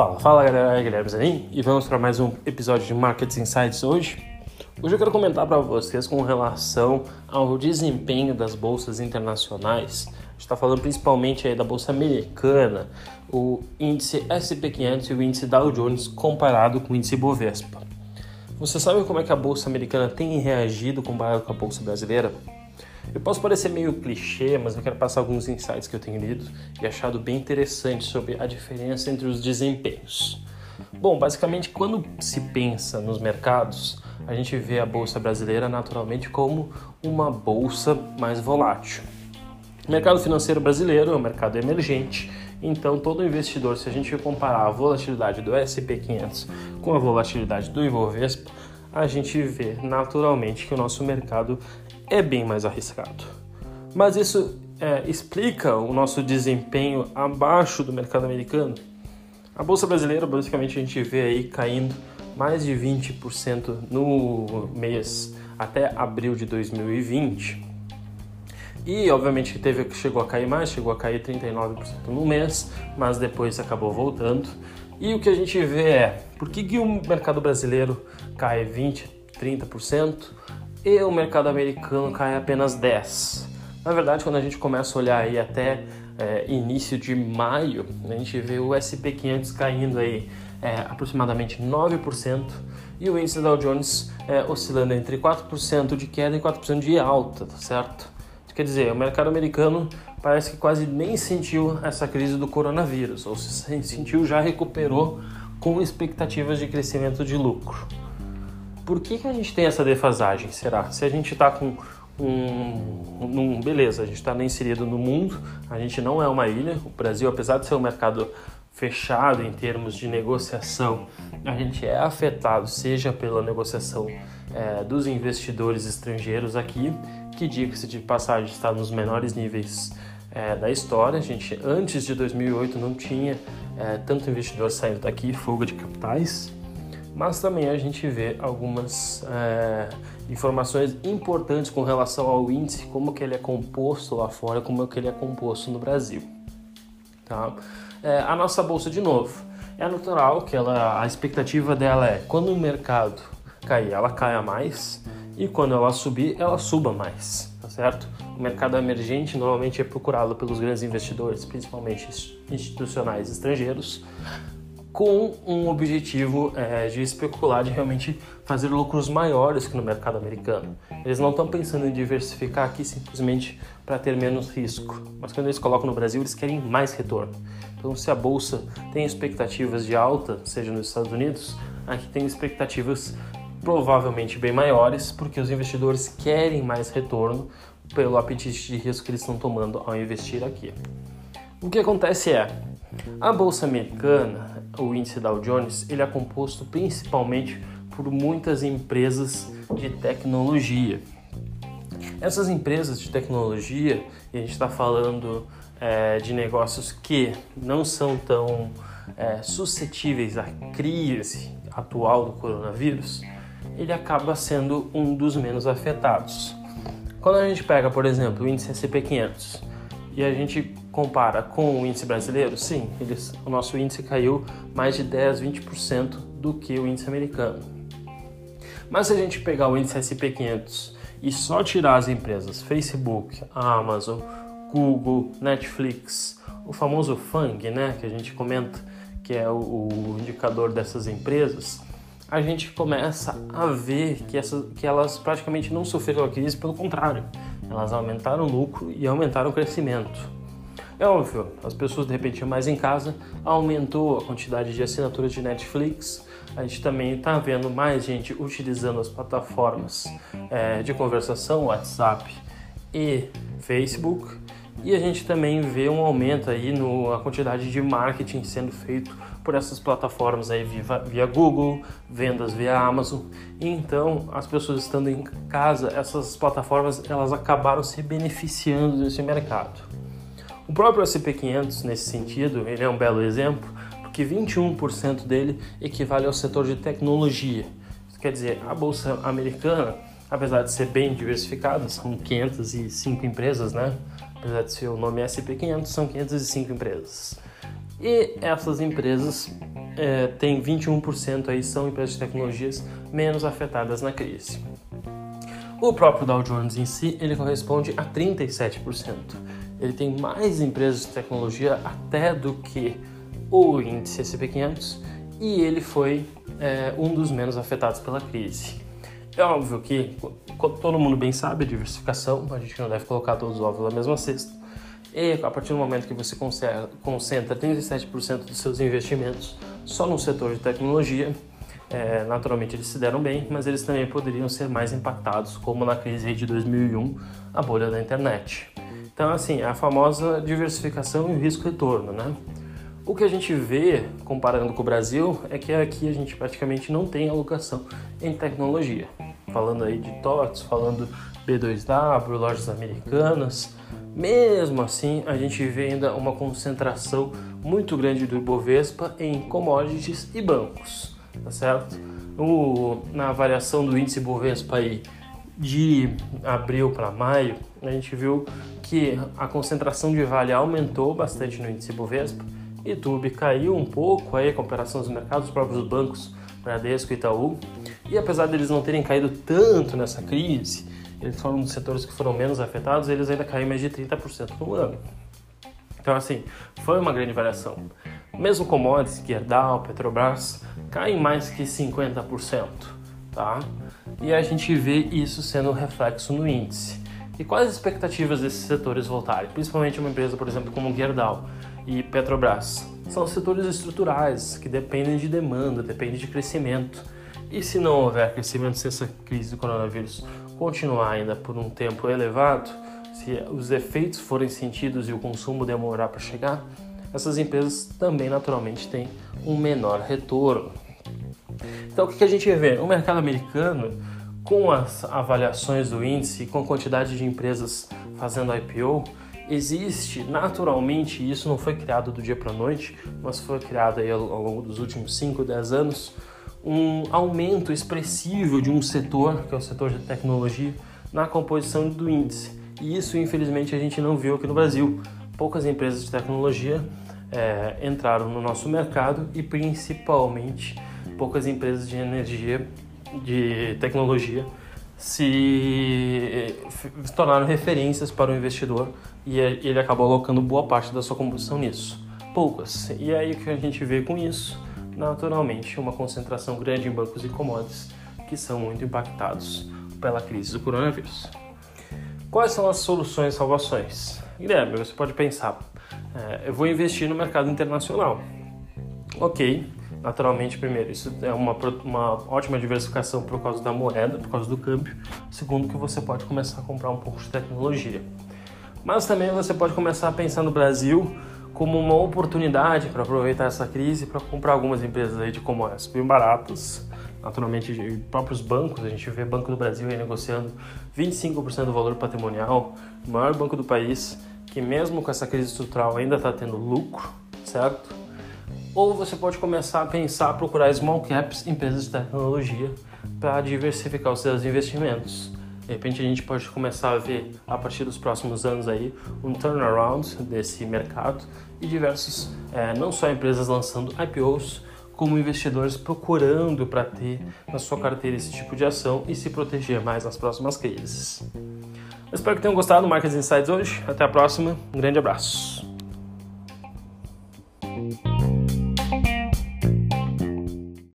Fala, fala galera, é Guilherme Zanin e vamos para mais um episódio de Market Insights hoje. Hoje eu quero comentar para vocês com relação ao desempenho das bolsas internacionais. A gente está falando principalmente aí da bolsa americana, o índice S&P 500 e o índice Dow Jones comparado com o índice Bovespa. Você sabe como é que a bolsa americana tem reagido comparado com a bolsa brasileira? Eu posso parecer meio clichê, mas eu quero passar alguns insights que eu tenho lido e achado bem interessante sobre a diferença entre os desempenhos. Bom, basicamente, quando se pensa nos mercados, a gente vê a bolsa brasileira naturalmente como uma bolsa mais volátil. O mercado financeiro brasileiro é um mercado emergente, então todo investidor, se a gente comparar a volatilidade do S&P 500 com a volatilidade do Ibovespa, a gente vê naturalmente que o nosso mercado é bem mais arriscado. Mas isso é, explica o nosso desempenho abaixo do mercado americano? A bolsa brasileira, basicamente, a gente vê aí caindo mais de 20% no mês até abril de 2020. E obviamente teve chegou a cair mais, chegou a cair 39% no mês, mas depois acabou voltando. E o que a gente vê é, por que, que o mercado brasileiro cai 20, 30%? E o mercado americano cai apenas 10. Na verdade, quando a gente começa a olhar aí até é, início de maio, a gente vê o SP 500 caindo aí é, aproximadamente 9% e o índice Dow Jones é, oscilando entre 4% de queda e 4% de alta, tá certo? Quer dizer, o mercado americano parece que quase nem sentiu essa crise do coronavírus, ou se sentiu já recuperou com expectativas de crescimento de lucro por que, que a gente tem essa defasagem? Será? Se a gente está com um, um, Beleza, a gente está inserido no mundo, a gente não é uma ilha. O Brasil, apesar de ser um mercado fechado em termos de negociação, a gente é afetado, seja pela negociação é, dos investidores estrangeiros aqui, que diga-se de passagem está nos menores níveis é, da história. A gente, antes de 2008, não tinha é, tanto investidor saindo daqui, fuga de capitais mas também a gente vê algumas é, informações importantes com relação ao índice, como que ele é composto lá fora, como que ele é composto no Brasil. Tá? É, a nossa bolsa de novo, é natural que ela, a expectativa dela é quando o mercado cair, ela caia mais e quando ela subir, ela suba mais, tá certo? O mercado emergente normalmente é procurado pelos grandes investidores, principalmente institucionais estrangeiros, com um objetivo é, de especular, de realmente fazer lucros maiores que no mercado americano. Eles não estão pensando em diversificar aqui simplesmente para ter menos risco, mas quando eles colocam no Brasil, eles querem mais retorno. Então, se a bolsa tem expectativas de alta, seja nos Estados Unidos, aqui tem expectativas provavelmente bem maiores, porque os investidores querem mais retorno pelo apetite de risco que eles estão tomando ao investir aqui. O que acontece é, a bolsa americana, o índice Dow Jones, ele é composto principalmente por muitas empresas de tecnologia. Essas empresas de tecnologia, e a gente está falando é, de negócios que não são tão é, suscetíveis à crise atual do coronavírus, ele acaba sendo um dos menos afetados. Quando a gente pega, por exemplo, o índice S&P 500, e a gente compara com o índice brasileiro, sim, eles, o nosso índice caiu mais de 10, 20% do que o índice americano. Mas se a gente pegar o índice S&P 500 e só tirar as empresas Facebook, Amazon, Google, Netflix, o famoso FANG, né, que a gente comenta, que é o, o indicador dessas empresas, a gente começa a ver que, essa, que elas praticamente não sofreram a crise, pelo contrário, elas aumentaram o lucro e aumentaram o crescimento. É óbvio, as pessoas de repente mais em casa, aumentou a quantidade de assinaturas de Netflix, a gente também está vendo mais gente utilizando as plataformas é, de conversação, WhatsApp e Facebook, e a gente também vê um aumento aí na quantidade de marketing sendo feito por essas plataformas aí via, via Google, vendas via Amazon. E então, as pessoas estando em casa, essas plataformas elas acabaram se beneficiando desse mercado. O próprio S&P 500 nesse sentido, ele é um belo exemplo, porque 21% dele equivale ao setor de tecnologia. Isso quer dizer, a bolsa americana, apesar de ser bem diversificada, são 505 empresas, né? Apesar de ser o nome SP 500, são 505 empresas. E essas empresas é, tem 21% aí são empresas de tecnologias menos afetadas na crise. O próprio Dow Jones em si, ele corresponde a 37%. Ele tem mais empresas de tecnologia até do que o índice S&P 500 e ele foi é, um dos menos afetados pela crise. É óbvio que todo mundo bem sabe a diversificação, a gente não deve colocar todos os ovos na mesma cesta. E a partir do momento que você concentra 37% dos seus investimentos só no setor de tecnologia, é, naturalmente eles se deram bem, mas eles também poderiam ser mais impactados, como na crise de 2001, a bolha da internet. Então, assim, a famosa diversificação e o risco-retorno, né? O que a gente vê, comparando com o Brasil, é que aqui a gente praticamente não tem alocação em tecnologia. Falando aí de TOTS, falando B2W, lojas americanas, mesmo assim a gente vê ainda uma concentração muito grande do Ibovespa em commodities e bancos tá certo? O, na variação do índice Bovespa aí de abril para maio, a gente viu que a concentração de Vale aumentou bastante no índice Bovespa, YouTube caiu um pouco aí a comparação dos mercados, os próprios bancos, Bradesco e Itaú, e apesar deles não terem caído tanto nessa crise, eles foram um dos setores que foram menos afetados, eles ainda caíram mais de 30% no ano. Então, assim, foi uma grande variação. Mesmo commodities, Gerdau, Petrobras, caem mais que 50%, tá? E a gente vê isso sendo reflexo no índice. E quais as expectativas desses setores voltarem? Principalmente uma empresa, por exemplo, como Gerdau e Petrobras. São setores estruturais que dependem de demanda, dependem de crescimento. E se não houver crescimento, se essa crise do coronavírus continuar ainda por um tempo elevado, se os efeitos forem sentidos e o consumo demorar para chegar, essas empresas também naturalmente têm um menor retorno. Então o que a gente vê? O mercado americano, com as avaliações do índice, com a quantidade de empresas fazendo IPO, existe naturalmente, isso não foi criado do dia para a noite, mas foi criado aí ao, longo dos últimos 5, 10 anos, um aumento expressivo de um setor, que é o setor de tecnologia, na composição do índice. E isso, infelizmente, a gente não viu aqui no Brasil poucas empresas de tecnologia é, entraram no nosso mercado e principalmente poucas empresas de energia, de tecnologia, se tornaram referências para o investidor e ele acabou alocando boa parte da sua composição nisso. Poucas. E aí o que a gente vê com isso? Naturalmente, uma concentração grande em bancos e commodities que são muito impactados pela crise do coronavírus. Quais são as soluções e salvações? Guilherme, você pode pensar, é, eu vou investir no mercado internacional. Ok, naturalmente, primeiro, isso é uma, uma ótima diversificação por causa da moeda, por causa do câmbio. Segundo, que você pode começar a comprar um pouco de tecnologia. Mas também você pode começar a pensar no Brasil como uma oportunidade para aproveitar essa crise para comprar algumas empresas aí de commodities bem baratas. Naturalmente, próprios bancos, a gente vê Banco do Brasil negociando 25% do valor patrimonial, o maior banco do país, que mesmo com essa crise estrutural ainda está tendo lucro, certo? Ou você pode começar a pensar, procurar small caps, empresas de tecnologia, para diversificar os seus investimentos. De repente a gente pode começar a ver a partir dos próximos anos aí um turnaround desse mercado e diversos, é, não só empresas lançando IPOs, como investidores procurando para ter na sua carteira esse tipo de ação e se proteger mais nas próximas crises. Eu espero que tenham gostado do Markets Insights hoje. Até a próxima. Um grande abraço.